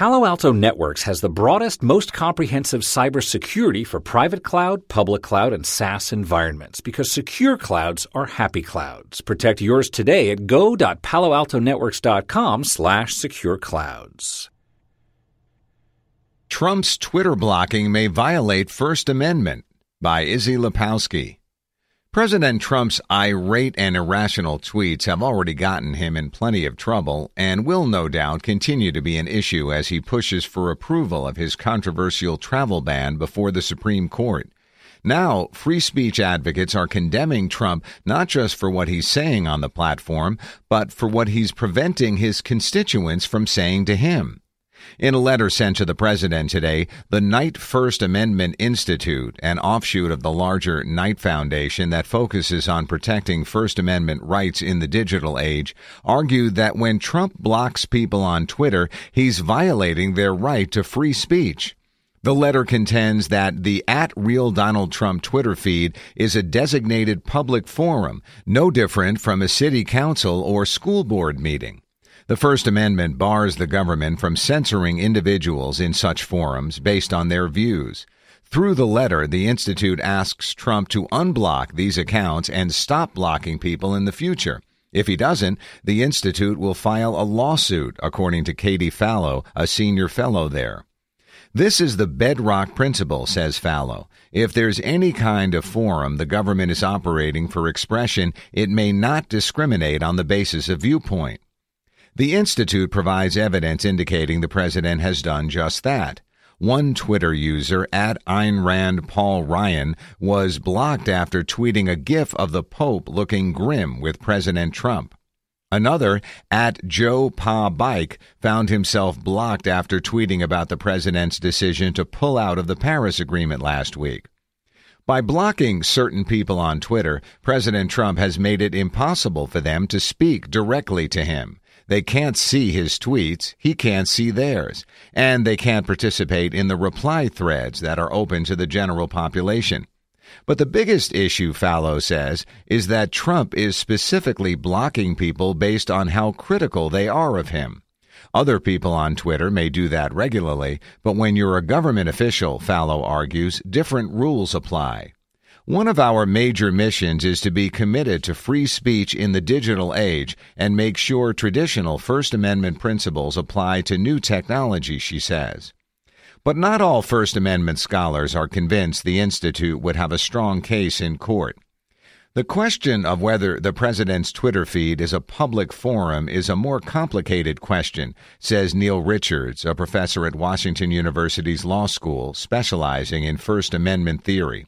Palo Alto Networks has the broadest, most comprehensive cybersecurity for private cloud, public cloud, and SaaS environments because secure clouds are happy clouds. Protect yours today at go.paloaltonetworks.com slash secure clouds. Trump's Twitter blocking may violate First Amendment by Issie Lapowsky. President Trump's irate and irrational tweets have already gotten him in plenty of trouble and will no doubt continue to be an issue as he pushes for approval of his controversial travel ban before the Supreme Court. Now, free speech advocates are condemning Trump not just for what he's saying on the platform, but for what he's preventing his constituents from saying to him. In a letter sent to the president today, the Knight First Amendment Institute, an offshoot of the larger Knight Foundation that focuses on protecting First Amendment rights in the digital age, argued that when Trump blocks people on Twitter, he's violating their right to free speech. The letter contends that the at real Donald Trump Twitter feed is a designated public forum, no different from a city council or school board meeting. The First Amendment bars the government from censoring individuals in such forums based on their views. Through the letter, the Institute asks Trump to unblock these accounts and stop blocking people in the future. If he doesn't, the Institute will file a lawsuit, according to Katie Fallow, a senior fellow there. This is the bedrock principle, says Fallow. If there's any kind of forum the government is operating for expression, it may not discriminate on the basis of viewpoint. The Institute provides evidence indicating the president has done just that. One Twitter user, at Ayn Rand Paul Ryan, was blocked after tweeting a gif of the Pope looking grim with President Trump. Another, at Joe Pa Bike, found himself blocked after tweeting about the president's decision to pull out of the Paris Agreement last week. By blocking certain people on Twitter, President Trump has made it impossible for them to speak directly to him. They can't see his tweets, he can't see theirs, and they can't participate in the reply threads that are open to the general population. But the biggest issue, Fallow says, is that Trump is specifically blocking people based on how critical they are of him. Other people on Twitter may do that regularly, but when you're a government official, Fallow argues, different rules apply. One of our major missions is to be committed to free speech in the digital age and make sure traditional First Amendment principles apply to new technology, she says. But not all First Amendment scholars are convinced the Institute would have a strong case in court. The question of whether the president's Twitter feed is a public forum is a more complicated question, says Neil Richards, a professor at Washington University's Law School specializing in First Amendment theory.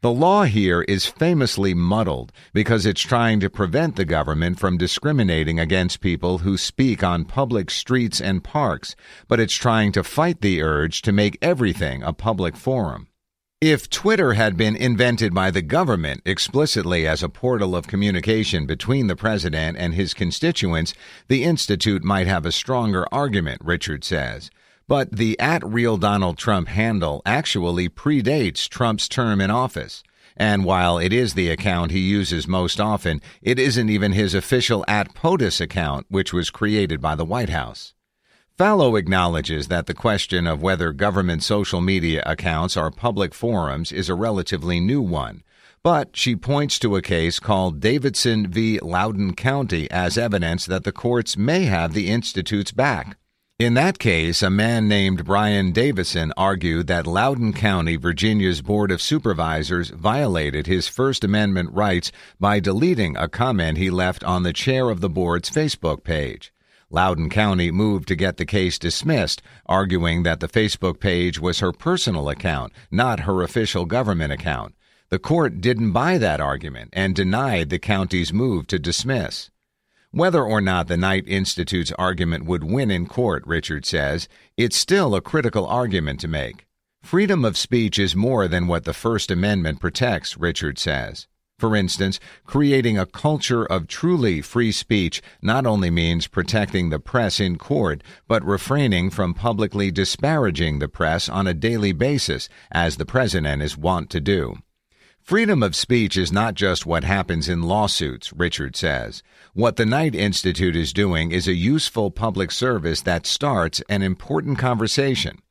The law here is famously muddled because it's trying to prevent the government from discriminating against people who speak on public streets and parks, but it's trying to fight the urge to make everything a public forum. If Twitter had been invented by the government explicitly as a portal of communication between the president and his constituents, the Institute might have a stronger argument, Richard says. But the at real Donald Trump handle actually predates Trump's term in office. And while it is the account he uses most often, it isn't even his official at POTUS account, which was created by the White House. Fallow acknowledges that the question of whether government social media accounts are public forums is a relatively new one, but she points to a case called Davison v. Loudoun County as evidence that the courts may have the Institute's back. In that case, a man named Brian Davison argued that Loudoun County, Virginia's Board of Supervisors violated his First Amendment rights by deleting a comment he left on the chair of the board's Facebook page. Loudoun County moved to get the case dismissed, arguing that the Facebook page was her personal account, not her official government account. The court didn't buy that argument and denied the county's move to dismiss. Whether or not the Knight Institute's argument would win in court, Richard says, it's still a critical argument to make. Freedom of speech is more than what the First Amendment protects, Richard says. For instance, creating a culture of truly free speech not only means protecting the press in court, but refraining from publicly disparaging the press on a daily basis, as the president is wont to do. Freedom of speech is not just what happens in lawsuits, Richard says. What the Knight Institute is doing is a useful public service that starts an important conversation.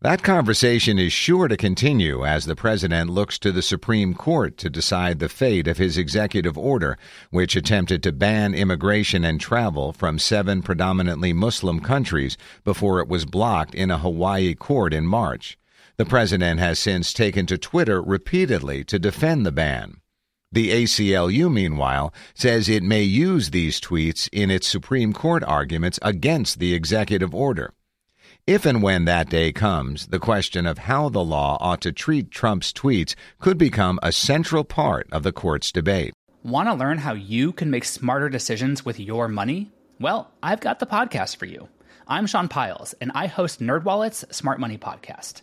That conversation is sure to continue as the President looks to the Supreme Court to decide the fate of his executive order, which attempted to ban immigration and travel from seven predominantly Muslim countries before it was blocked in a Hawaii court in March. The president has since taken to Twitter repeatedly to defend the ban. The ACLU, meanwhile, says it may use these tweets in its Supreme Court arguments against the executive order. If and when that day comes, the question of how the law ought to treat Trump's tweets could become a central part of the court's debate. Want to learn how you can make smarter decisions with your money? Well, I've got the podcast for you. I'm Sean Pyles, and I host NerdWallet's Smart Money Podcast.